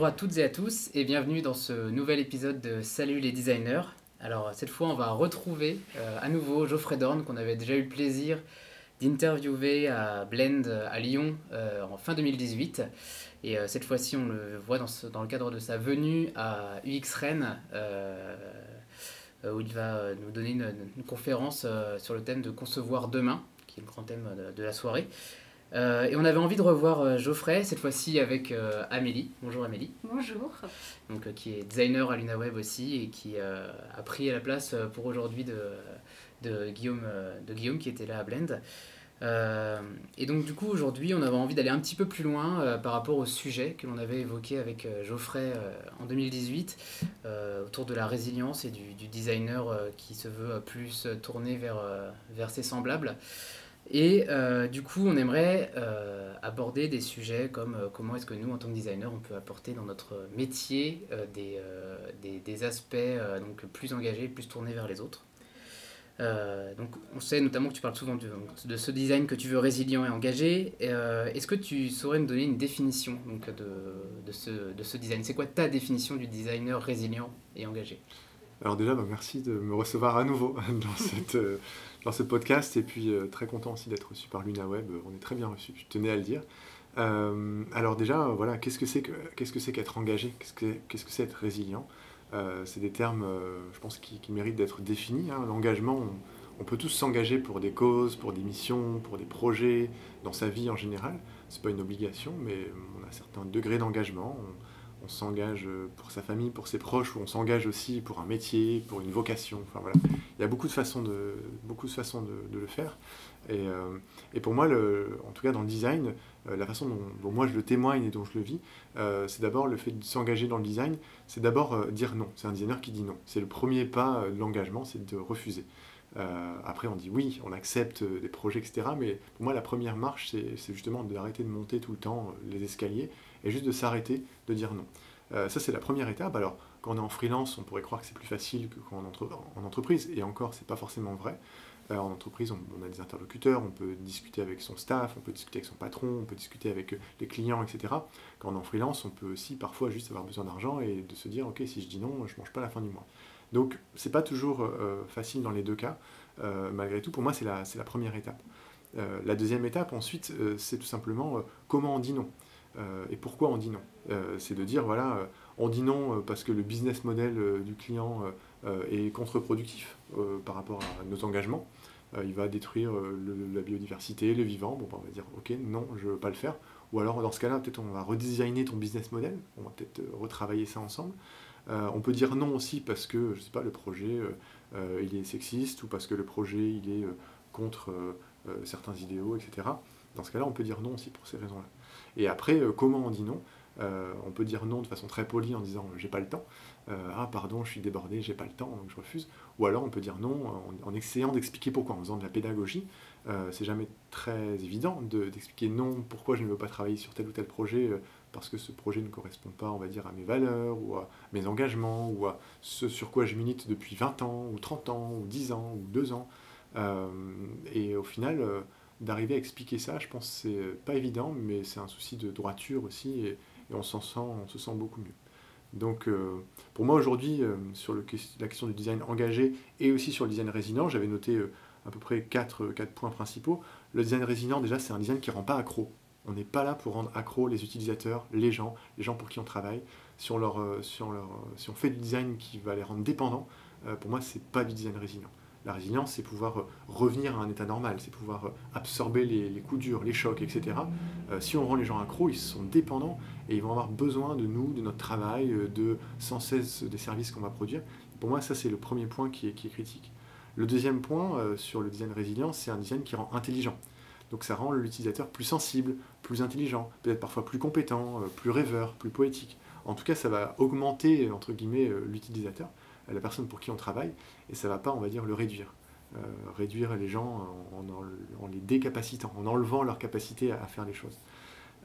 Bonjour à toutes et à tous et bienvenue dans ce nouvel épisode de Salut les designers. Alors cette fois on va retrouver euh, à nouveau Geoffrey Dorn qu'on avait déjà eu le plaisir d'interviewer à Blend à Lyon euh, en fin 2018. Et euh, cette fois-ci on le voit dans, le cadre de sa venue à UX Rennes où il va nous donner une, conférence sur le thème de concevoir demain, qui est le grand thème de la soirée. Euh, et on avait envie de revoir euh, Geoffrey, cette fois-ci avec euh, Amélie. Bonjour Amélie. Bonjour. Donc, qui est designer à LunaWeb aussi et qui a pris la place pour aujourd'hui de, de, Guillaume, de Guillaume qui était là à Blend. et donc du coup aujourd'hui on avait envie d'aller un petit peu plus loin par rapport au sujet que l'on avait évoqué avec Geoffrey en 2018 autour de la résilience et du, du designer qui se veut plus tourné vers, vers ses semblables. Et euh, du coup, on aimerait euh, aborder des sujets comme euh, comment est-ce que nous, en tant que designer, on peut apporter dans notre métier des, des, aspects donc plus engagés, plus tournés vers les autres. donc, on sait notamment que tu parles souvent de, ce design que tu veux résilient et engagé. est-ce que tu saurais nous donner une définition donc, de, de, ce, de ce design? C'est quoi ta définition du designer résilient et engagé? Alors déjà, bah, merci de me recevoir à nouveau dans cette dans ce podcast. Et puis, euh, très content aussi d'être reçu par LunaWeb. On est très bien reçu, je tenais à le dire. Euh, alors déjà, voilà, qu'est-ce que c'est qu'être engagé? Qu'est-ce que c'est être résilient? Euh, C'est des termes, je pense, qui, méritent d'être définis. Hein. L'engagement, on, peut tous s'engager pour des causes, pour des missions, pour des projets, dans sa vie en général. C'est pas une obligation, mais on a un certain degré d'engagement s'engage pour sa famille, pour ses proches, ou on s'engage aussi pour un métier, pour une vocation. Enfin voilà, il y a beaucoup de façons de, beaucoup de, façons de, le faire. Et, euh, et, pour moi, le, en tout cas dans le design, euh, la façon dont, moi je le témoigne et dont je le vis, euh, c'est d'abord le fait de s'engager dans le design, c'est d'abord dire non. C'est un designer qui dit non. C'est le premier pas de l'engagement, c'est de refuser. après, on dit oui, on accepte des projets, etc. Mais pour moi, la première marche, c'est justement d'arrêter de monter tout le temps les escaliers et juste de s'arrêter, de dire non. Euh, ça, c'est la première étape. Alors, quand on est en freelance, on pourrait croire que c'est plus facile que quand on en entreprise, et encore, c'est pas forcément vrai. Euh, en entreprise, on, a des interlocuteurs, on peut discuter avec son staff, on peut discuter avec son patron, on peut discuter avec euh, les clients, etc. Quand on est en freelance, on peut aussi parfois juste avoir besoin d'argent et de se dire, ok, si je dis non, je mange pas la fin du mois. Donc, c'est pas toujours facile dans les deux cas. malgré tout, pour moi, c'est la, la, première étape. la deuxième étape, ensuite, c'est tout simplement comment on dit non. Euh, et pourquoi on dit non euh, C'est de dire, voilà, euh, on dit non parce que le business model du client est contre-productif par rapport à nos engagements. il va détruire la biodiversité, le vivant. Bon, bah, on va dire, ok, non, je ne veux pas le faire. Ou alors, dans ce cas-là, peut-être on va redesigner ton business model. On va peut-être retravailler ça ensemble. on peut dire non aussi parce que, je sais pas, le projet, il est sexiste ou parce que le projet, il est contre certains idéaux, etc. Dans ce cas-là, on peut dire non aussi pour ces raisons-là. Et après, euh, comment on dit non? Euh, on peut dire non de façon très polie en disant j'ai pas le temps. Euh, ah pardon, je suis débordé, j'ai pas le temps, donc je refuse. Ou alors on peut dire non en, essayant d'expliquer pourquoi, en faisant de la pédagogie. c'est jamais très évident d'expliquer non pourquoi je ne veux pas travailler sur tel ou tel projet parce que ce projet ne correspond pas, on va dire, à mes valeurs ou à mes engagements ou à ce sur quoi je milite depuis 20 ans ou 30 ans ou 10 ans ou 2 ans. et au final, d'arriver à expliquer ça, je pense que c'est pas évident, mais c'est un souci de droiture aussi, et, on s'en sent, se sent beaucoup mieux. Donc, euh, pour moi aujourd'hui, euh, sur la question du design engagé et aussi sur le design résilient, j'avais noté euh, à peu près quatre, quatre, points principaux. Le design résilient, déjà, c'est un design qui ne rend pas accro. On n'est pas là pour rendre accro les utilisateurs, les gens, les gens pour qui on travaille. Si on fait du design qui va les rendre dépendants, pour moi, c'est pas du design résilient. La résilience, c'est pouvoir euh, revenir à un état normal, c'est pouvoir euh, absorber les, coups durs, les chocs, etc. Euh, si on rend les gens accros, ils sont dépendants et ils vont avoir besoin de nous, de notre travail, de sans cesse des services qu'on va produire. Pour moi, ça, c'est le premier point qui est, critique. Le deuxième point sur le design résilient, c'est un design qui rend intelligent. Donc ça rend l'utilisateur plus sensible, plus intelligent, peut-être parfois plus compétent, plus rêveur, plus poétique. En tout cas, ça va augmenter, entre guillemets, l'utilisateur la personne pour qui on travaille, et ça ne va pas, on va dire, le réduire. Euh, réduire les gens en, les décapacitant, en enlevant leur capacité à, faire les choses.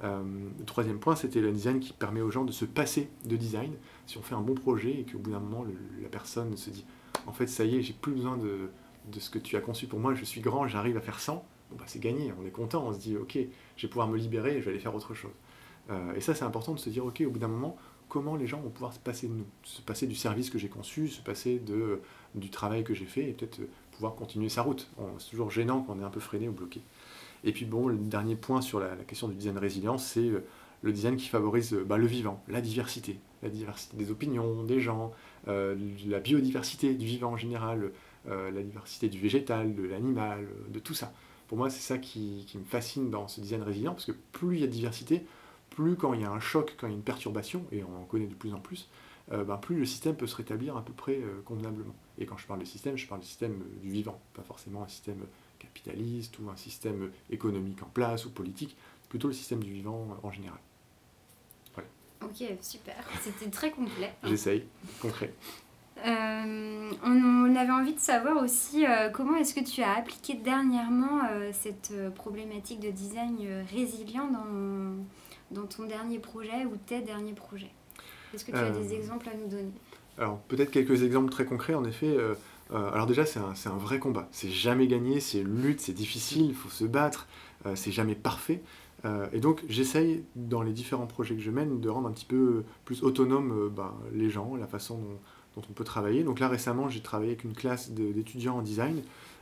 Euh, le troisième point, c'était le design qui permet aux gens de se passer de design. Si on fait un bon projet et qu'au bout d'un moment, la personne se dit En fait, ça y est, j'ai plus besoin de, ce que tu as conçu pour moi, je suis grand, j'arrive à faire 100, bon, bah, c'est gagné, on est content, on se dit Ok, je vais pouvoir me libérer je vais aller faire autre chose. Euh, et ça, c'est important de se dire Ok, au bout d'un moment, comment les gens vont pouvoir se passer de nous, se passer du service que j'ai conçu, se passer de, du travail que j'ai fait et peut-être pouvoir continuer sa route. C'est toujours gênant quand on est un peu freiné ou bloqué. Et puis bon, le dernier point sur la, question du design résilient, c'est le design qui favorise bah, le vivant, la diversité, la diversité des opinions, des gens, la biodiversité du vivant en général, la diversité du végétal, de l'animal, de tout ça. Pour moi, c'est ça qui, me fascine dans ce design résilient, parce que plus il y a de diversité, plus quand il y a un choc, quand il y a une perturbation, et on en connaît de plus en plus, euh, ben, plus le système peut se rétablir à peu près euh, convenablement. Et quand je parle de système, je parle du système euh, du vivant, pas forcément un système capitaliste ou un système économique en place ou politique, plutôt le système du vivant en général. Voilà. Ok, super. C'était très complet. J'essaye, concret. Euh, on, avait envie de savoir aussi euh, comment est-ce que tu as appliqué dernièrement euh, cette problématique de design résilient dans, dans ton dernier projet ou tes derniers projets. Est-ce que tu as des exemples à nous donner? Alors peut-être quelques exemples très concrets en effet. alors déjà c'est un, un, vrai combat. C'est jamais gagné, c'est lutte, c'est difficile, il faut se battre, c'est jamais parfait. et donc j'essaye dans les différents projets que je mène de rendre un petit peu plus autonome ben, les gens, la façon dont dont on peut travailler. Donc là récemment j'ai travaillé avec une classe d'étudiants en design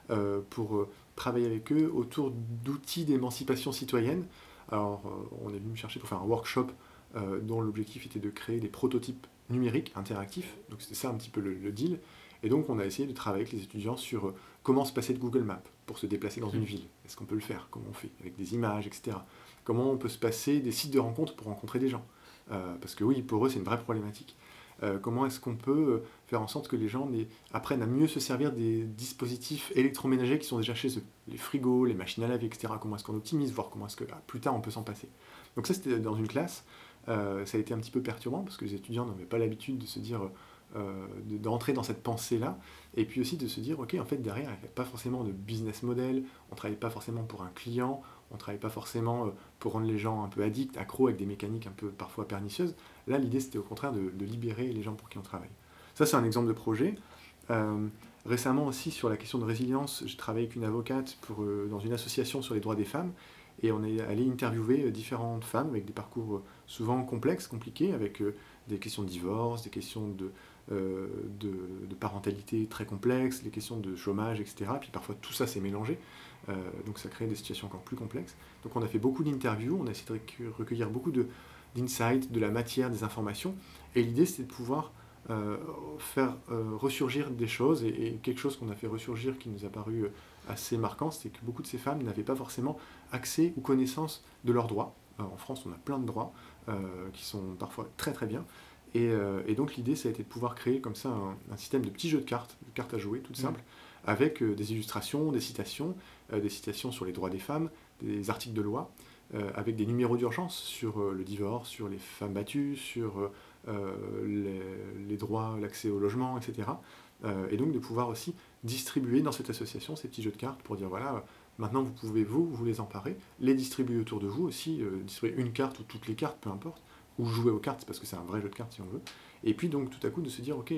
euh, pour euh, travailler avec eux autour d'outils d'émancipation citoyenne. Alors euh, on est venu me chercher pour faire un workshop dont l'objectif était de créer des prototypes numériques interactifs. Donc c'était ça un petit peu le, deal. Et donc on a essayé de travailler avec les étudiants sur comment se passer de Google Maps pour se déplacer dans une mmh. ville. Est-ce qu'on peut le faire? Comment on fait? Avec des images, etc. Comment on peut se passer des sites de rencontres pour rencontrer des gens? Parce que oui, pour eux c'est une vraie problématique. Euh, comment est-ce qu'on peut euh, faire en sorte que les gens apprennent à mieux se servir des dispositifs électroménagers qui sont déjà chez eux, les frigos, les machines à laver, etc. Comment est-ce qu'on optimise, voir comment est-ce que ah, plus tard on peut s'en passer. Donc ça c'était dans une classe, euh, ça a été un petit peu perturbant parce que les étudiants n'avaient pas l'habitude de se dire, d'entrer dans cette pensée-là, et puis aussi de se dire, ok, en fait derrière il n'y a pas forcément de business model, on ne travaille pas forcément pour un client, on ne travaille pas forcément pour rendre les gens un peu addicts, accros avec des mécaniques un peu parfois pernicieuses. Là, l'idée, c'était au contraire de, libérer les gens pour qui on travaille. Ça, c'est un exemple de projet. Euh, récemment aussi, sur la question de résilience, j'ai travaillé avec une avocate pour, euh, dans une association sur les droits des femmes. Et on est allé interviewer euh, différentes femmes avec des parcours souvent complexes, compliqués, avec des questions de divorce, des questions de, de, parentalité très complexes, des questions de chômage, etc. Puis parfois tout ça s'est mélangé, donc ça crée des situations encore plus complexes. Donc on a fait beaucoup d'interviews, on a essayé de recueillir beaucoup de, d'insight, de la matière, des informations. Et l'idée, c'était de pouvoir euh, faire euh, ressurgir des choses. Et, quelque chose qu'on a fait ressurgir qui nous a paru euh, assez marquant, c'est que beaucoup de ces femmes n'avaient pas forcément accès ou connaissance de leurs droits. en France, on a plein de droits qui sont parfois très très bien. Et, donc l'idée, ça a été de pouvoir créer comme ça un, système de petits jeux de cartes, de cartes à jouer, tout simple, mmh. avec des illustrations, des citations, des citations sur les droits des femmes, des articles de loi, avec des numéros d'urgence sur euh, le divorce, sur les femmes battues, sur euh, les, droits, l'accès au logement, etc. et donc de pouvoir aussi distribuer dans cette association ces petits jeux de cartes pour dire voilà, maintenant vous pouvez vous, vous les emparer, les distribuer autour de vous aussi, distribuer une carte ou toutes les cartes, peu importe, ou jouer aux cartes parce que c'est un vrai jeu de cartes si on veut. Et puis donc tout à coup de se dire ok,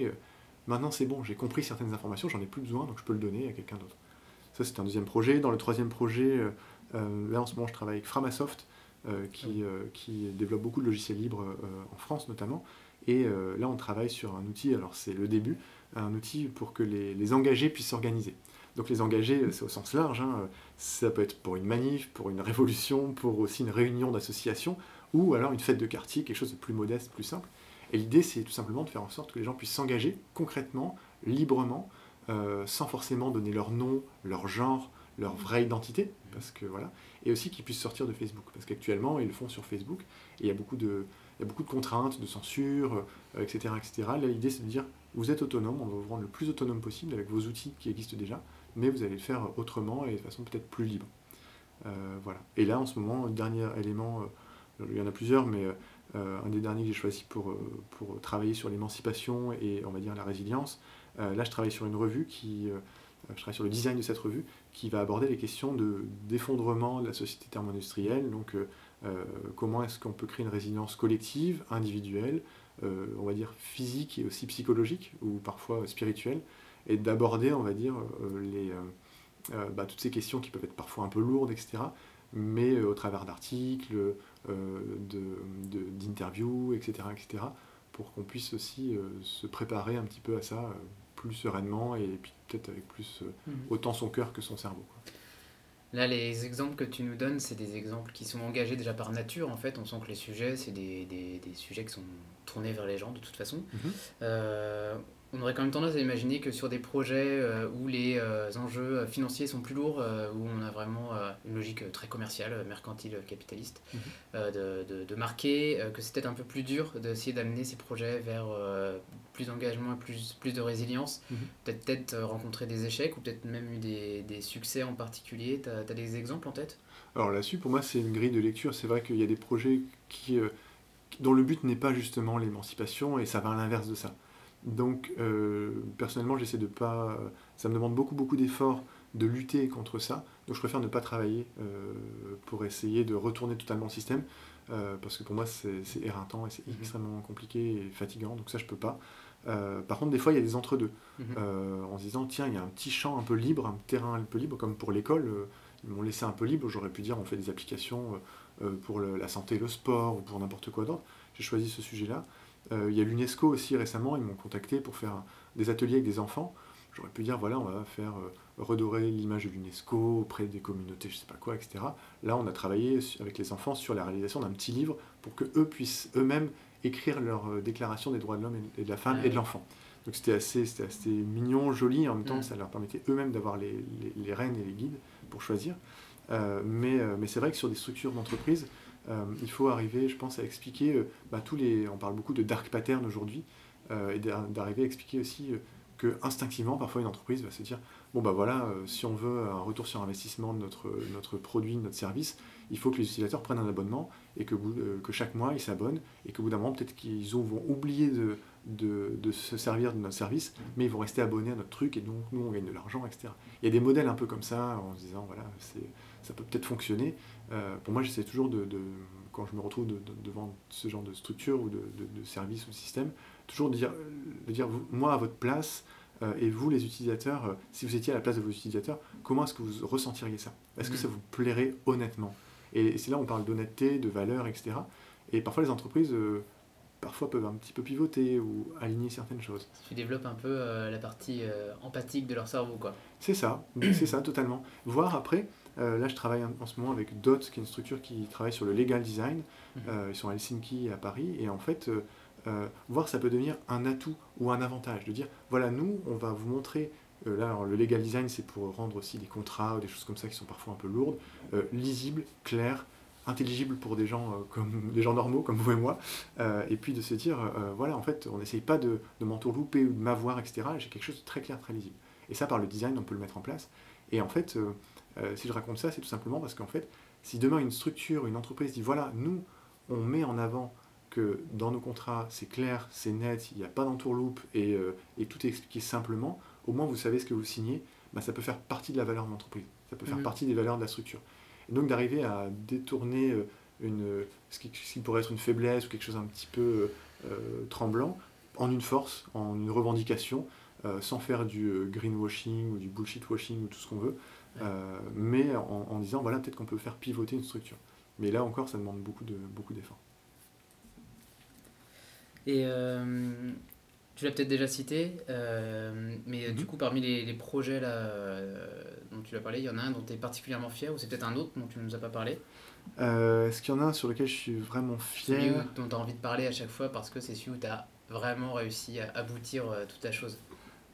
maintenant c'est bon, j'ai compris certaines informations, j'en ai plus besoin, donc je peux le donner à quelqu'un d'autre. Ça c'est un deuxième projet. Dans le troisième projet, euh, là, en ce moment, je travaille avec Framasoft, euh, qui, euh, qui, développe beaucoup de logiciels libres en France notamment. Et là, on travaille sur un outil, alors c'est le début, un outil pour que les, engagés puissent s'organiser. Donc les engagés, c'est au sens large, hein, ça peut être pour une manif, pour une révolution, pour aussi une réunion d'association, ou alors une fête de quartier, quelque chose de plus modeste, plus simple. Et l'idée, c'est tout simplement de faire en sorte que les gens puissent s'engager concrètement, librement, sans forcément donner leur nom, leur genre, leur vraie identité, parce que voilà, et aussi qu'ils puissent sortir de Facebook, parce qu'actuellement ils le font sur Facebook, et il y a beaucoup de, il y a beaucoup de contraintes, de censure, etc., euh, etc. Là, l'idée c'est de dire, vous êtes autonome, on va vous rendre le plus autonome possible avec vos outils qui existent déjà, mais vous allez le faire autrement et de façon peut-être plus libre. Euh, voilà. Et là, en ce moment, dernier élément, euh, il y en a plusieurs, mais un des derniers que j'ai choisi pour, pour travailler sur l'émancipation et on va dire la résilience, là je travaille sur une revue qui je travaille sur le design de cette revue, qui va aborder les questions d'effondrement de, la société thermo-industrielle. Donc, euh, euh, comment est-ce qu'on peut créer une résilience collective, individuelle, euh, on va dire physique et aussi psychologique, ou parfois spirituelle, et d'aborder, on va dire, les, bah, toutes ces questions qui peuvent être parfois un peu lourdes, etc., mais au travers d'articles, d'interviews, etc., etc., pour qu'on puisse aussi se préparer un petit peu à ça plus sereinement et puis peut-être avec plus mhm. autant son cœur que son cerveau. Là, les exemples que tu nous donnes, c'est des exemples qui sont engagés déjà par nature. En fait, on sent que les sujets, c'est des, des, des, sujets qui sont tournés vers les gens de toute façon. Mhm on aurait quand même tendance à imaginer que sur des projets euh, où les euh, enjeux euh, financiers sont plus lourds, où on a vraiment une logique très commerciale, mercantile, capitaliste, mhm. de, marquer que c'est peut-être un peu plus dur d'essayer d'amener ces projets vers plus d'engagement et plus, plus de résilience. Mhm. Peut-être peut rencontrer des échecs ou peut-être même eu des, succès en particulier. Tu as, des exemples en tête? Alors là-dessus, pour moi, c'est une grille de lecture. C'est vrai qu'il y a des projets qui, dont le but n'est pas justement l'émancipation et ça va à l'inverse de ça. Donc, euh, personnellement, j'essaie de pas. Ça me demande beaucoup, beaucoup d'efforts de lutter contre ça. Donc, je préfère ne pas travailler euh, pour essayer de retourner totalement le système. Euh, parce que pour moi, c'est éreintant et c'est mhm. extrêmement compliqué et fatigant. Donc, ça, je peux pas. Par contre, des fois, il y a des entre-deux. Mhm. en se disant, tiens, il y a un petit champ un peu libre, un terrain un peu libre, comme pour l'école. ils m'ont laissé un peu libre. J'aurais pu dire, on fait des applications pour la santé, le sport ou pour n'importe quoi d'autre. J'ai choisi ce sujet-là. Euh, il y a l'UNESCO aussi récemment, ils m'ont contacté pour faire des ateliers avec des enfants. J'aurais pu dire, voilà, on va faire euh, redorer l'image de l'UNESCO auprès des communautés, je sais pas quoi, etc. Là, on a travaillé avec les enfants sur la réalisation d'un petit livre pour qu'eux puissent eux-mêmes écrire leur euh, déclaration des droits de l'homme et de la femme et de l'enfant. Donc c'était assez, assez mignon, joli, en même temps, ça leur permettait eux-mêmes d'avoir les, les, rênes et les guides pour choisir. mais mais c'est vrai que sur des structures d'entreprise, euh, il faut arriver, je pense, à expliquer euh, bah, tous les. On parle beaucoup de dark pattern aujourd'hui, euh, et d'arriver à expliquer aussi que instinctivement, parfois, une entreprise va se dire bon, bah voilà, si on veut un retour sur investissement de notre, notre produit, notre service, il faut que les utilisateurs prennent un abonnement et que, que chaque mois, ils s'abonnent, et qu'au bout d'un moment, peut-être qu'ils vont oublier de, se servir de notre service, mais ils vont rester abonnés à notre truc, et donc nous, on gagne de l'argent, etc. Il y a des modèles un peu comme ça, en se disant voilà, ça peut peut-être fonctionner, euh, pour moi, j'essaie toujours de, quand je me retrouve devant ce genre de structure ou de, service ou de système, toujours de dire, moi à votre place, euh, et vous les utilisateurs, euh, si vous étiez à la place de vos utilisateurs, comment est-ce que vous ressentiriez ça? Est-ce que ça vous plairait honnêtement? Et, c'est là où on parle d'honnêteté, de valeur, etc. Et parfois les entreprises parfois peuvent un petit peu pivoter ou aligner certaines choses. Tu développes un peu la partie empathique de leur cerveau, quoi. C'est ça, c'est ça, totalement. Voir après, euh, là, je travaille en, ce moment avec DOT, qui est une structure qui travaille sur le legal design. Mhm. Euh, ils sont à Helsinki et à Paris. Et en fait, euh, voir ça peut devenir un atout ou un avantage. De dire, voilà, nous, on va vous montrer. là, le legal design, c'est pour rendre aussi des contrats ou des choses comme ça qui sont parfois un peu lourdes, lisibles, clairs, intelligibles pour des gens comme des gens normaux comme vous et moi. et puis de se dire, voilà, en fait, on n'essaye pas de, de m'entourlouper ou de m'avoir, etc. J'ai quelque chose de très clair, très lisible. Et ça, par le design, on peut le mettre en place. Et en fait, euh, si je raconte ça, c'est tout simplement parce qu'en fait, si demain une structure, une entreprise dit voilà, nous, on met en avant que dans nos contrats, c'est clair, c'est net, il n'y a pas d'entourloupe et, euh, et, tout est expliqué simplement, au moins vous savez ce que vous signez, bah, ça peut faire partie de la valeur de l'entreprise, ça peut faire mhm. partie des valeurs de la structure. Et donc d'arriver à détourner euh, une, ce, qui, ce, qui, pourrait être une faiblesse ou quelque chose un petit peu tremblant en une force, en une revendication, sans faire du greenwashing ou du bullshit washing ou tout ce qu'on veut, euh, mais en, disant voilà peut-être qu'on peut faire pivoter une structure. Mais là encore, ça demande beaucoup de beaucoup d'efforts. Et euh, tu l'as peut-être déjà cité, euh, mais du mhm. coup parmi les, projets là, dont tu as parlé, il y en a un dont tu es particulièrement fier ou c'est peut-être un autre dont tu ne nous as pas parlé? Est-ce qu'il y en a un sur lequel je suis vraiment fier? Celui dont tu as envie de parler à chaque fois parce que c'est celui où tu as vraiment réussi à aboutir toute la chose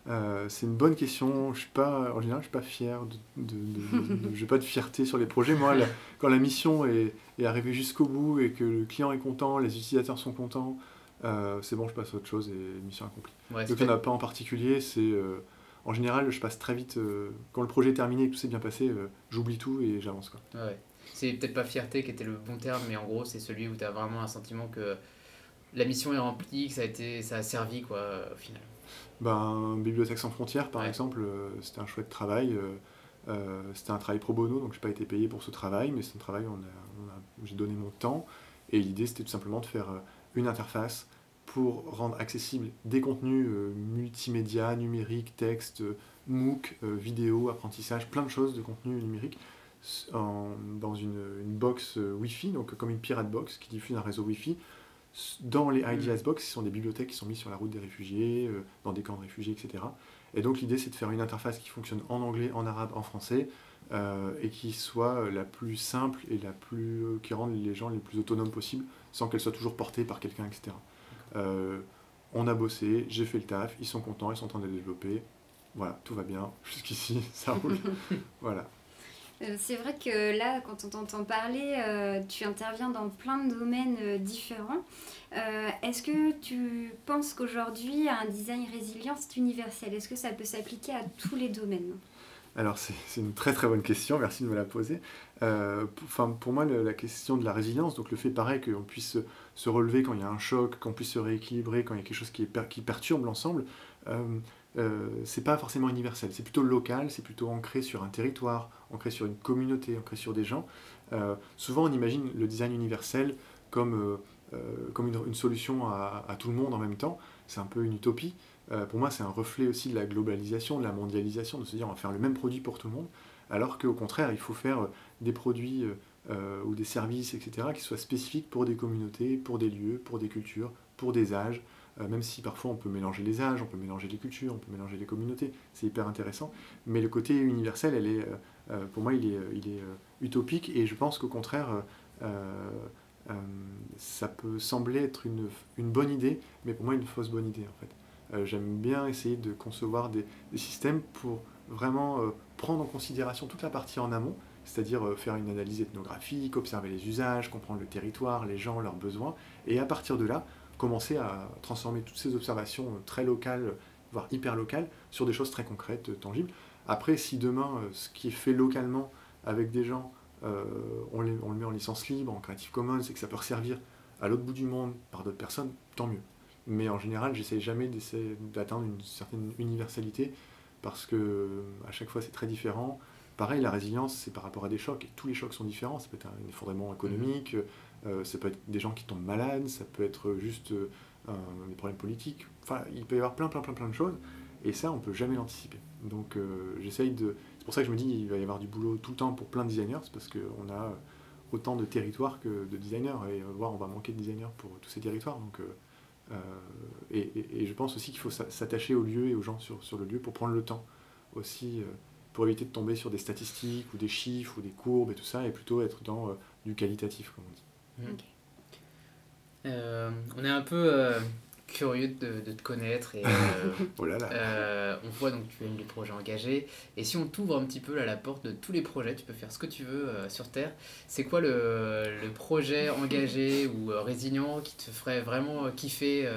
euh, c'est une bonne question. Je suis pas, en général, je suis pas fier. De, de, j'ai pas de fierté sur les projets. Moi, quand la mission est, est arrivée jusqu'au bout et que le client est content, les utilisateurs sont contents, euh, c'est bon, je passe à autre chose et mission accomplie. Donc, il n'y en a pas en particulier. C'est euh, en général, je passe très vite. quand le projet est terminé et que tout s'est bien passé, j'oublie tout et j'avance. Quoi. Ouais. C'est peut-être pas fierté qui était le bon terme, mais en gros, c'est celui où tu as vraiment un sentiment que la mission est remplie, que ça a, été, ça a servi quoi, au final ben, Bibliothèque sans frontières, par exemple, euh, c'était un chouette travail. Euh, euh, c'était un travail pro bono, donc je n'ai pas été payé pour ce travail, mais c'est un travail où, on j'ai donné mon temps. Et l'idée, c'était tout simplement de faire une interface pour rendre accessible des contenus multimédia, numériques, texte, MOOC, vidéo, apprentissage, plein de choses de contenu numérique dans une, une box Wi-Fi, donc comme une pirate box qui diffuse un réseau Wi-Fi dans les IDS Box, ce sont des bibliothèques qui sont mises sur la route des réfugiés, dans des camps de réfugiés, etc. Et donc l'idée, c'est de faire une interface qui fonctionne en anglais, en arabe, en français, et qui soit la plus simple et la plus, qui rende les gens les plus autonomes possible, sans qu'elle soit toujours portée par quelqu'un, etc. on a bossé, j'ai fait le taf, ils sont contents, ils sont en train de développer. Voilà, tout va bien. Jusqu'ici, ça roule. voilà. Euh, c'est vrai que là, quand on t'entend parler, euh, tu interviens dans plein de domaines euh, différents. Est-ce que tu penses qu'aujourd'hui, un design résilient, c'est universel? Est-ce que ça peut s'appliquer à tous les domaines? Alors c'est une très très bonne question, merci de me la poser. Enfin, pour moi, la question de la résilience, donc le fait pareil qu'on puisse se relever quand il y a un choc, qu'on puisse se rééquilibrer quand il y a quelque chose qui, qui perturbe l'ensemble, euh, c'est pas forcément universel, c'est plutôt local, c'est plutôt ancré sur un territoire, ancré sur une communauté, ancré sur des gens. Euh, souvent on imagine le design universel comme, euh, comme une, solution à, tout le monde en même temps, c'est un peu une utopie. Pour moi c'est un reflet aussi de la globalisation, de la mondialisation, de se dire on va faire le même produit pour tout le monde, alors qu'au contraire il faut faire des produits ou des services, etc., qui soient spécifiques pour des communautés, pour des lieux, pour des cultures, pour des âges, euh, même si parfois on peut mélanger les âges, on peut mélanger les cultures, on peut mélanger les communautés, c'est hyper intéressant. Mais le côté universel, elle est, euh, euh, pour moi, il est, il est utopique et je pense qu'au contraire, ça peut sembler être une, une, bonne idée, mais pour moi une fausse bonne idée en fait. J'aime bien essayer de concevoir des, systèmes pour vraiment prendre en considération toute la partie en amont, c'est-à-dire faire une analyse ethnographique, observer les usages, comprendre le territoire, les gens, leurs besoins, et à partir de là, commencer à transformer toutes ces observations euh, très locales, voire hyper locales, sur des choses très concrètes, euh, tangibles. Après, si demain, euh, ce qui est fait localement avec des gens, on, le met en licence libre, en Creative Commons, et que ça peut servir à l'autre bout du monde par d'autres personnes, tant mieux. Mais en général, j'essaie jamais d'atteindre une certaine universalité, parce que à chaque fois c'est très différent. Pareil, la résilience, c'est par rapport à des chocs, et tous les chocs sont différents. Ça peut être un effondrement économique, euh, ça peut être des gens qui tombent malades, ça peut être juste euh, des problèmes politiques. Enfin, il peut y avoir plein, plein, plein, plein de choses. Et ça, on peut jamais l'anticiper. Donc, euh, j'essaye de. C'est pour ça que je me dis qu'il va y avoir du boulot tout le temps pour plein de designers, c'est parce qu'on a autant de territoires que de designers. Et voir, on va manquer de designers pour tous ces territoires. Donc, et, et, je pense aussi qu'il faut s'attacher au lieu et aux gens sur, sur, le lieu pour prendre le temps aussi, pour éviter de tomber sur des statistiques ou des chiffres ou des courbes et tout ça, et plutôt être dans du qualitatif, comme on dit. Mm. Euh, on est un peu euh, curieux de, de, te connaître et euh, oh là là. on voit donc tu as des projets engagés et si on t'ouvre un petit peu là, la porte de tous les projets, tu peux faire ce que tu veux sur Terre. C'est quoi le, le, projet engagé ou résilient qui te ferait vraiment kiffer,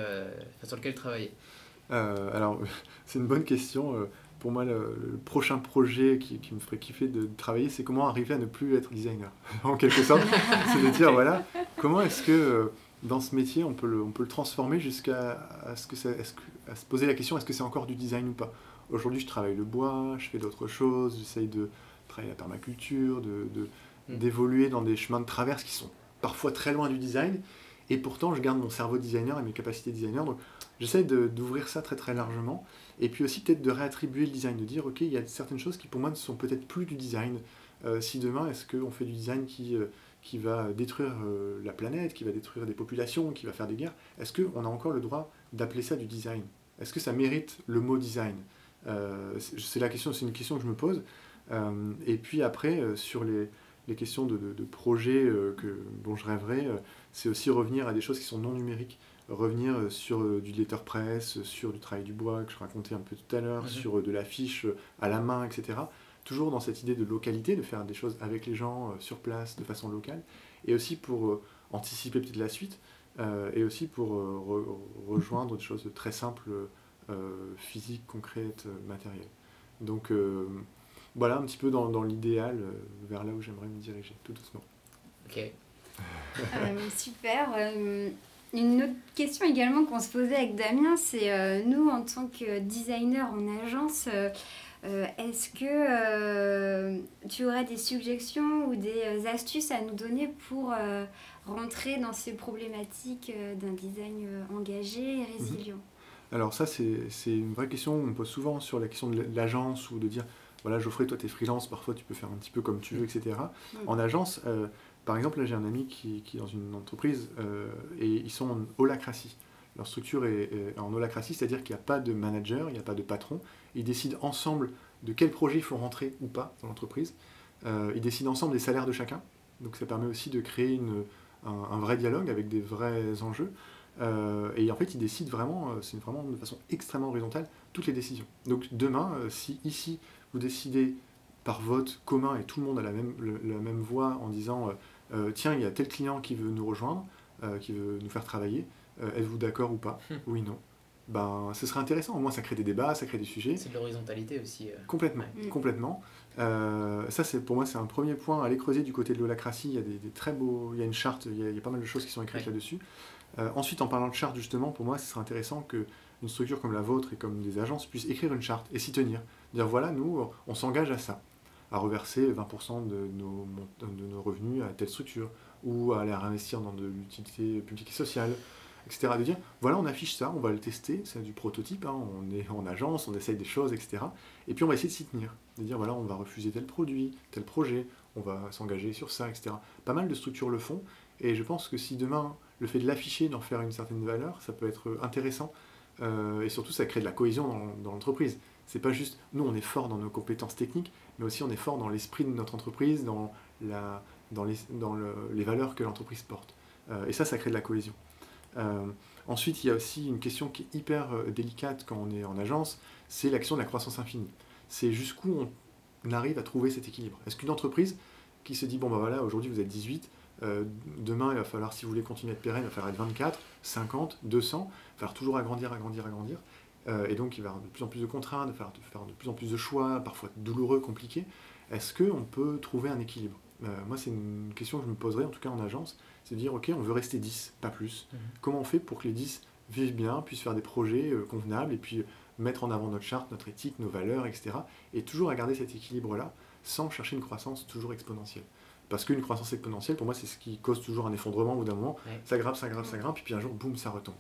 sur lequel travailler? Alors c'est une bonne question pour moi, le, prochain projet qui, me ferait kiffer de, travailler, c'est comment arriver à ne plus être designer, en quelque sorte. c'est de dire, voilà, comment est-ce que euh, dans ce métier, on peut le, on peut le transformer jusqu'à ce que, ça, à se poser la question, est-ce que c'est encore du design ou pas? Aujourd'hui, je travaille le bois, je fais d'autres choses, j'essaye de travailler la permaculture, d'évoluer de, mm. d'évoluer dans des chemins de traverse qui sont parfois très loin du design, et pourtant, je garde mon cerveau designer et mes capacités designer. Donc, j'essaie d'ouvrir ça très très largement. Et puis aussi, peut-être de réattribuer le design, de dire, OK, il y a certaines choses qui pour moi ne sont peut-être plus du design. Euh, si demain, est-ce qu'on fait du design qui, euh, qui va détruire euh, la planète, qui va détruire des populations, qui va faire des guerres, est-ce qu'on a encore le droit d'appeler ça du design? Est-ce que ça mérite le mot design? C'est la question, c'est une question que je me pose. et puis après, sur les, les questions de, de, projets que, dont je rêverais, c'est aussi revenir à des choses qui sont non numériques. Revenir euh, sur euh, du letterpress, sur du travail du bois que je racontais un peu tout à l'heure, mhm. sur euh, de l'affiche à la main, etc. Toujours dans cette idée de localité, de faire des choses avec les gens sur place, de façon locale. Et aussi pour anticiper peut-être la suite, et aussi pour rejoindre des choses très simples, physiques, concrètes, matérielles. Donc voilà un petit peu dans, dans l'idéal vers là où j'aimerais me diriger, tout doucement. Ok. Euh, super. Euh, une autre question également qu'on se posait avec Damien, c'est euh, nous en tant que designer en agence, est-ce que tu aurais des suggestions ou des astuces à nous donner pour rentrer dans ces problématiques d'un design engagé et résilient? Alors ça, c'est une vraie question. On pose souvent sur la question de l'agence ou de dire, voilà, Geoffrey, toi, tu es freelance, parfois tu peux faire un petit peu comme tu veux, etc. En agence, Par exemple, là j'ai un ami qui, qui, est dans une entreprise et ils sont en holacratie. Leur structure est, en holacratie, c'est-à-dire qu'il n'y a pas de manager, il n'y a pas de patron. Ils décident ensemble de quel projet il faut rentrer ou pas dans l'entreprise. ils décident ensemble des salaires de chacun. Donc ça permet aussi de créer une, un, vrai dialogue avec des vrais enjeux. Euh, et en fait, ils décident vraiment, euh, c'est vraiment de façon extrêmement horizontale, toutes les décisions. Donc demain, euh, si ici, vous décidez par vote commun et tout le monde a la même, la même voix en disant tiens, il y a tel client qui veut nous rejoindre, qui veut nous faire travailler, êtes-vous d'accord ou pas? Hmm. Oui, non. Ben, ce serait intéressant, au moins ça crée des débats, ça crée des sujets. C'est de l'horizontalité aussi. Complètement, hmm. complètement. ça, c'est pour moi, c'est un premier point à aller creuser du côté de l'holacratie. Il y a des, très beaux, il y a une charte, il y a, pas mal de choses qui sont écrites là-dessus. Euh, ensuite, en parlant de charte, justement, pour moi, ce serait intéressant qu'une structure comme la vôtre et comme des agences puissent écrire une charte et s'y tenir. Dire voilà, nous, on s'engage à ça, à reverser 20% de nos, de nos revenus à telle structure, ou à aller réinvestir dans de l'utilité publique et sociale, etc. De dire voilà, on affiche ça, on va le tester, c'est du prototype, hein, on est en agence, on essaye des choses, etc. Et puis on va essayer de s'y tenir. De dire voilà, on va refuser tel produit, tel projet, on va s'engager sur ça, etc. Pas mal de structures le font, et je pense que si demain le fait de l'afficher, d'en faire une certaine valeur, ça peut être intéressant. Euh, et surtout, ça crée de la cohésion dans, l'entreprise. C'est pas juste, nous, on est fort dans nos compétences techniques, mais aussi on est fort dans l'esprit de notre entreprise, dans, la, dans, les, dans les valeurs que l'entreprise porte. Euh, et ça, ça crée de la cohésion. Euh, ensuite, il y a aussi une question qui est hyper délicate quand on est en agence, c'est l'action de la croissance infinie. C'est jusqu'où on arrive à trouver cet équilibre. Est-ce qu'une entreprise qui se dit, bon ben voilà, aujourd'hui vous êtes 18, euh, demain, il va falloir, si vous voulez continuer à être pérenne, il va falloir être 24, 50, 200, il va falloir toujours agrandir, agrandir, agrandir. Euh, et donc, il va y avoir de plus en plus de contraintes, de faire, de faire de plus en plus de choix, parfois douloureux, compliqués. Est-ce qu'on peut trouver un équilibre? Euh, Moi, c'est une question que je me poserais, en tout cas en agence, c'est de dire, OK, on veut rester 10, pas plus. Mhm. Comment on fait pour que les 10 vivent bien, puissent faire des projets convenables, et puis mettre en avant notre charte, notre éthique, nos valeurs, etc. Et toujours à garder cet équilibre-là, sans chercher une croissance toujours exponentielle. Parce qu'une croissance exponentielle, pour moi, c'est ce qui cause toujours un effondrement au bout d'un moment. Ça grimpe, ça grimpe, ça grimpe, puis, puis un jour, boum, ça retombe.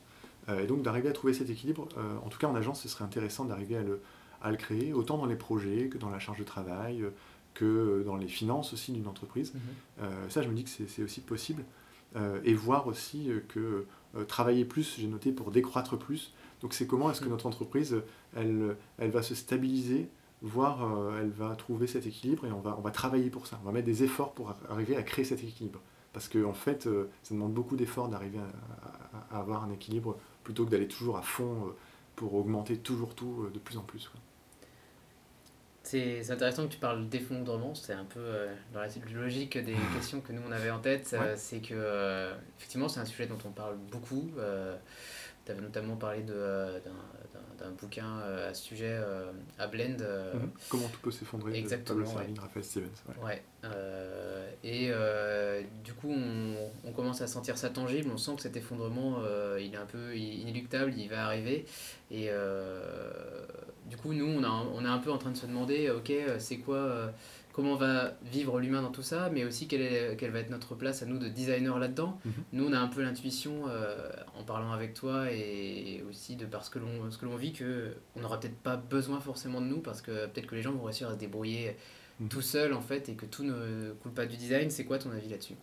Euh, et donc d'arriver à trouver cet équilibre, euh, en tout cas en agence, ce serait intéressant d'arriver à le, à le créer, autant dans les projets que dans la charge de travail, euh, que dans les finances aussi d'une entreprise. Mhm. ça, je me dis que c'est aussi possible. et voir aussi que travailler plus, j'ai noté, pour décroître plus. Donc c'est comment est-ce que mhm. notre entreprise, elle, elle va se stabiliser voir, euh, elle va trouver cet équilibre et on va, on va travailler pour ça. On va mettre des efforts pour arriver à créer cet équilibre. Parce qu'en en fait, euh, ça demande beaucoup d'efforts d'arriver à, avoir un équilibre plutôt que d'aller toujours à fond euh, pour augmenter toujours tout de plus en plus. C'est intéressant que tu parles d'effondrement, c'est un peu dans la logique des questions que nous on avait en tête. c'est que, effectivement, c'est un sujet dont on parle beaucoup. Tu avais notamment parlé d'un d'un bouquin euh, à ce sujet euh, à Blend. Euh, mhm. Comment tout peut s'effondrer Exactement. De ouais. Raphaël Stevens. Ouais. et du coup, on, on, commence à sentir ça tangible. On sent que cet effondrement, il est un peu inéluctable, il va arriver. Et du coup, nous, on, a, on est un peu en train de se demander, ok, c'est quoi comment va vivre l'humain dans tout ça, mais aussi quelle, est, quelle va être notre place à nous de designers là-dedans. Mhm. Nous, on a un peu l'intuition, euh, en parlant avec toi et aussi de parce que l'on, ce que l'on vit, qu'on n'aura peut-être pas besoin forcément de nous, parce que peut-être que les gens vont réussir à se débrouiller mhm. tout seuls, en fait, et que tout ne coule pas du design. C'est quoi ton avis là-dessus?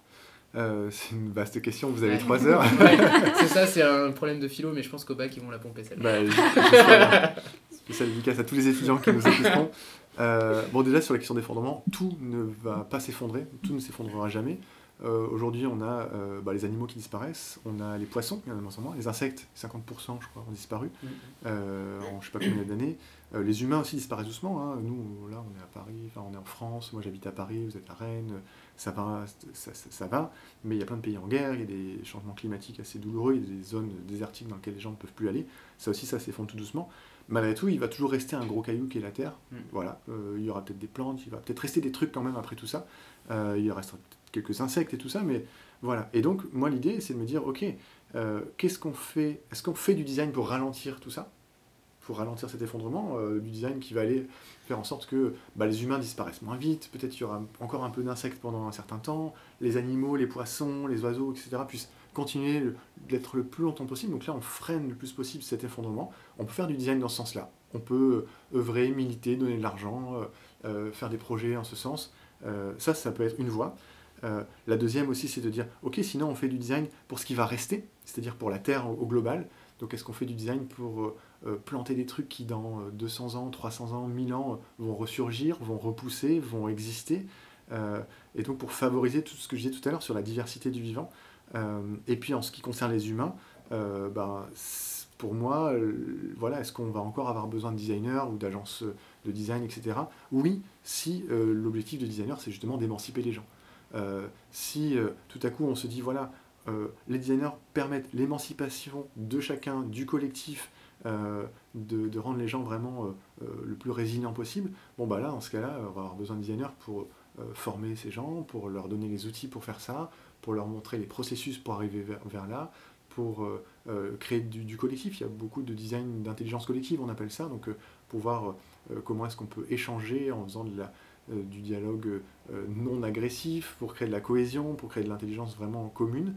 Euh, c'est une vaste question, vous avez trois heures. c'est ça, c'est un problème de philo, mais je pense qu'au bac, ils vont la pomper celle-là. Bah, spécial dédicace à tous les étudiants qui nous écouteront. Euh, bon, déjà sur la question d'effondrement, tout ne va pas s'effondrer, tout ne s'effondrera jamais. Euh, aujourd'hui, on a euh, bah, les animaux qui disparaissent, on a les poissons, les insectes, 50% je crois, ont disparu mm. en je sais pas combien d'années. les humains aussi disparaissent doucement. Hein. Nous, là, on est à Paris, on est en France, moi j'habite à Paris, vous êtes à Rennes, ça va, ça, ça, va, mais il y a plein de pays en guerre, il y a des changements climatiques assez douloureux, il y a des zones désertiques dans lesquelles les gens ne peuvent plus aller. Ça aussi, ça s'effondre tout doucement malgré tout, il va toujours rester un gros caillou qui est la Terre. Mm. Voilà, euh, il y aura peut-être des plantes, il va peut-être rester des trucs quand même après tout ça. Euh, il restera quelques insectes et tout ça, mais voilà. Et donc, moi, l'idée, c'est de me dire, ok, euh, qu'est-ce qu'on fait? Est-ce qu'on fait du design pour ralentir tout ça? Pour ralentir cet effondrement Du design qui va aller faire en sorte que bah, les humains disparaissent moins vite, peut-être qu'il y aura encore un peu d'insectes pendant un certain temps, les animaux, les poissons, les oiseaux, etc., puissent continuer d'être le plus longtemps possible. Donc là, on freine le plus possible cet effondrement. On peut faire du design dans ce sens-là. On peut euh, œuvrer, militer, donner de l'argent, euh, euh, faire des projets en ce sens. ça, ça peut être une voie. la deuxième aussi, c'est de dire, ok, sinon on fait du design pour ce qui va rester, c'est-à-dire pour la Terre au, global. Donc est-ce qu'on fait du design pour planter des trucs qui dans 200 ans, 300 ans, 1000 ans vont ressurgir, vont repousser, vont exister? Et donc pour favoriser tout ce que je disais tout à l'heure sur la diversité du vivant. Et puis en ce qui concerne les humains, ben, pour moi, voilà, est-ce qu'on va encore avoir besoin de designers ou d'agences de design, etc. Oui, si euh, l'objectif de designer, c'est justement d'émanciper les gens. Euh, si euh, tout à coup on se dit, voilà, les designers permettent l'émancipation de chacun, du collectif, de, rendre les gens vraiment le plus résilients possible, bon bah là, en ce cas-là, on va avoir besoin de designers pour former ces gens, pour leur donner les outils pour faire ça, pour leur montrer les processus pour arriver vers, là, pour créer du, collectif. Il y a beaucoup de design d'intelligence collective, on appelle ça, donc euh, comment est-ce qu'on peut échanger en faisant de la, euh, du dialogue euh, non agressif pour créer de la cohésion, pour créer de l'intelligence vraiment commune.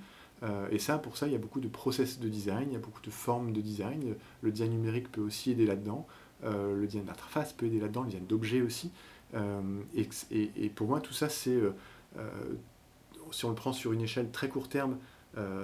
et ça, pour ça, il y a beaucoup de process de design, il y a beaucoup de formes de design. Le design numérique peut aussi aider là-dedans. le design d'interface peut aider là-dedans, le design d'objets aussi. Et, et, pour moi, tout ça, c'est, si on le prend sur une échelle très court terme,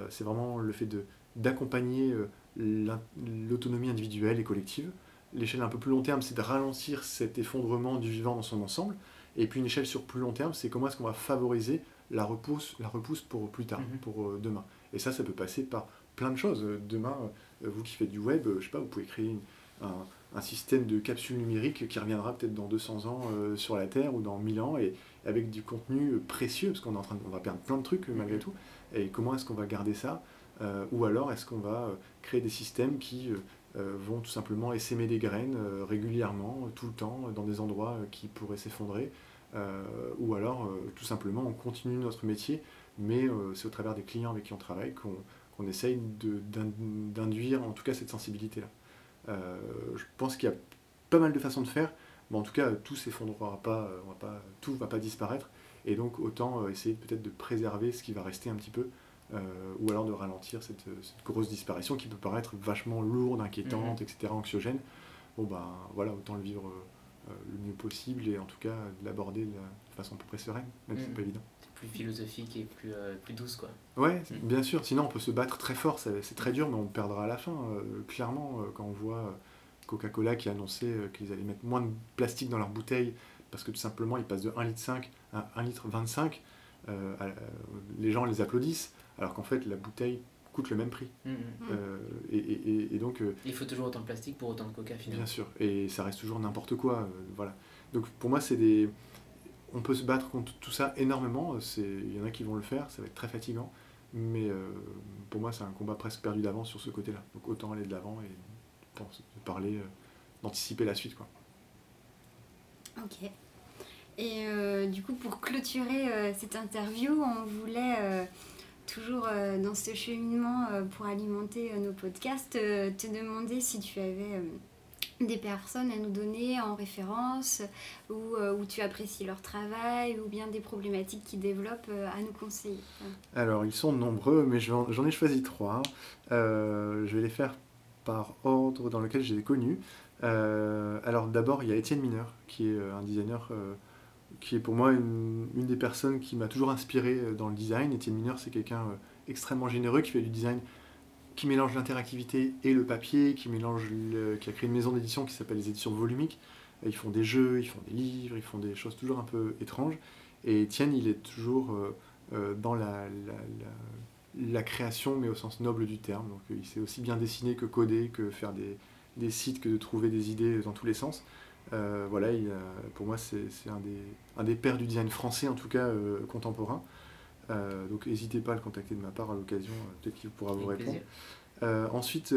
c'est vraiment le fait d'accompagner l'autonomie individuelle et collective l'échelle un peu plus long terme, c'est de ralentir cet effondrement du vivant dans son ensemble. Et puis une échelle sur plus long terme, c'est comment est-ce qu'on va favoriser la repousse, la repousse pour plus tard, mhm. pour euh, demain. Et ça, ça peut passer par plein de choses. Euh, demain, euh, vous qui faites du web, je sais pas, vous pouvez créer un, système de capsule numérique qui reviendra peut-être dans 200 ans sur la Terre ou dans 1000 ans, et avec du contenu précieux, parce qu'on est en train on va perdre plein de trucs malgré mhm. tout. Et comment est-ce qu'on va garder ça Ou alors est-ce qu'on va créer des systèmes qui euh, vont tout simplement essaimer des graines euh, régulièrement, tout le temps, dans des endroits euh, qui pourraient s'effondrer. ou alors, tout simplement, on continue notre métier, mais c'est au travers des clients avec qui on travaille qu'on essaye d'induire en tout cas cette sensibilité-là. je pense qu'il y a pas mal de façons de faire, mais en tout cas, tout s'effondrera pas, on va pas, tout va pas disparaître, et donc autant essayer peut-être de préserver ce qui va rester un petit peu euh, ou alors de ralentir cette, grosse disparition qui peut paraître vachement lourde, inquiétante, mhm. etc., anxiogène. Bon ben voilà, autant le vivre euh, le mieux possible et en tout cas de l'aborder de, façon à peu près sereine, même si c'est mhm. pas évident. C'est plus philosophique et plus, euh, plus douce quoi. Ouais, mhm. bien sûr, sinon on peut se battre très fort, c'est très dur, mais on perdra à la fin. clairement, quand on voit Coca-Cola qui a annoncé qu'ils allaient mettre moins de plastique dans leurs bouteilles parce que tout simplement ils passent de 1,5 litre à 1 litre 25, les gens les applaudissent alors qu'en fait la bouteille coûte le même prix. Mm, mm. Euh, et, donc... Euh, Il faut toujours autant de plastique pour autant de coca finalement. Bien sûr, et ça reste toujours n'importe quoi. Euh, voilà. Donc pour moi c'est des... On peut se battre contre tout ça énormément, il y en a qui vont le faire, ça va être très fatigant, mais pour moi c'est un combat presque perdu d'avance sur ce côté-là. Donc autant aller de l'avant et parler, d'anticiper la suite. Quoi. Ok. Et du coup, pour clôturer cette interview, on voulait toujours euh, dans ce cheminement euh, pour alimenter euh, nos podcasts, te demander si tu avais des personnes à nous donner en référence ou où tu apprécies leur travail ou bien des problématiques qu'ils développent à nous conseiller Alors, ils sont nombreux, mais j'en ai choisi trois. je vais les faire par ordre dans lequel je les ai connus. alors, d'abord, il y a Étienne Mineur, qui est un designer qui est pour moi une, des personnes qui m'a toujours inspiré euh, dans le design. Étienne Mineur, c'est quelqu'un euh, extrêmement généreux qui fait du design qui mélange l'interactivité et le papier, qui, mélange qui a créé une maison d'édition qui s'appelle les éditions volumiques. Ils font des jeux, ils font des livres, ils font des choses toujours un peu étranges. Et Étienne, il est toujours euh, dans la, création, mais au sens noble du terme. Donc il sait aussi bien dessiner que coder, que faire des, des sites, que de trouver des idées dans tous les sens. Euh, voilà, pour moi, c'est un des, un des pères du design français, en tout cas euh, contemporain. Euh, donc n'hésitez pas à le contacter de ma part à l'occasion, peut-être qu'il pourra vous répondre. ensuite,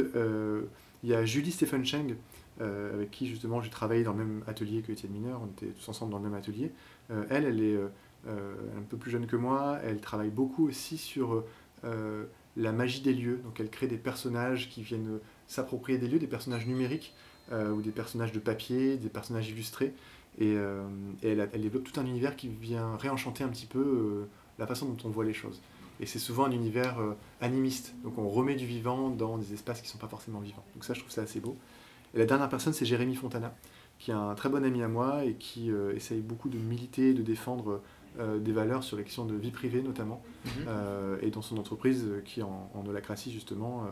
il y a Julie Stephen Cheng, avec qui justement j'ai travaillé dans le même atelier que Étienne Mineur, on était tous ensemble dans le même atelier. elle, elle est un peu plus jeune que moi, elle travaille beaucoup aussi sur la magie des lieux, donc elle crée des personnages qui viennent s'approprier des lieux, des personnages numériques euh, ou des personnages de papier, des personnages illustrés. Et, euh, elle, développe tout un univers qui vient réenchanter un petit peu euh, la façon dont on voit les choses. Et c'est souvent un univers animiste. Donc on remet du vivant dans des espaces qui ne sont pas forcément vivants. Donc ça, je trouve ça assez beau. Et la dernière personne, c'est Jérémy Fontana, qui est un très bon ami à moi et qui essaye beaucoup de militer, de défendre des valeurs sur les questions de vie privée notamment. Mhm. et dans son entreprise qui est en, en holacratie justement,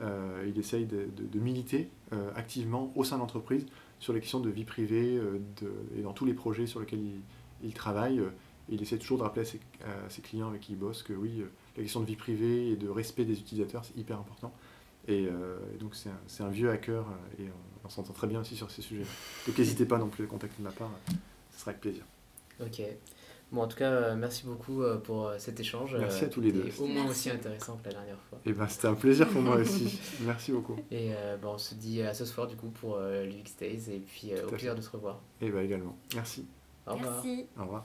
il essaye de, de militer activement au sein de l'entreprise sur les questions de vie privée de, et dans tous les projets sur lesquels il, il travaille. il essaie toujours de rappeler à ses, à ses, clients avec qui il bosse que oui, la question de vie privée et de respect des utilisateurs, c'est hyper important. Et, euh, et donc c'est un, un, vieux hacker et on, on s'entend très bien aussi sur ces sujets. Donc n'hésitez pas non plus à contacter de ma part, ce sera avec plaisir. Ok. Bon, en tout cas, merci beaucoup euh, pour cet échange. Merci à tous les deux. au moins aussi intéressant que la dernière fois. Et ben, c'était un plaisir pour moi aussi. Merci beaucoup. Et euh, bon, on se dit à ce soir du coup pour euh, l'UX Days et puis au plaisir de se revoir. Et ben également. Merci. Au revoir. Merci. Au revoir.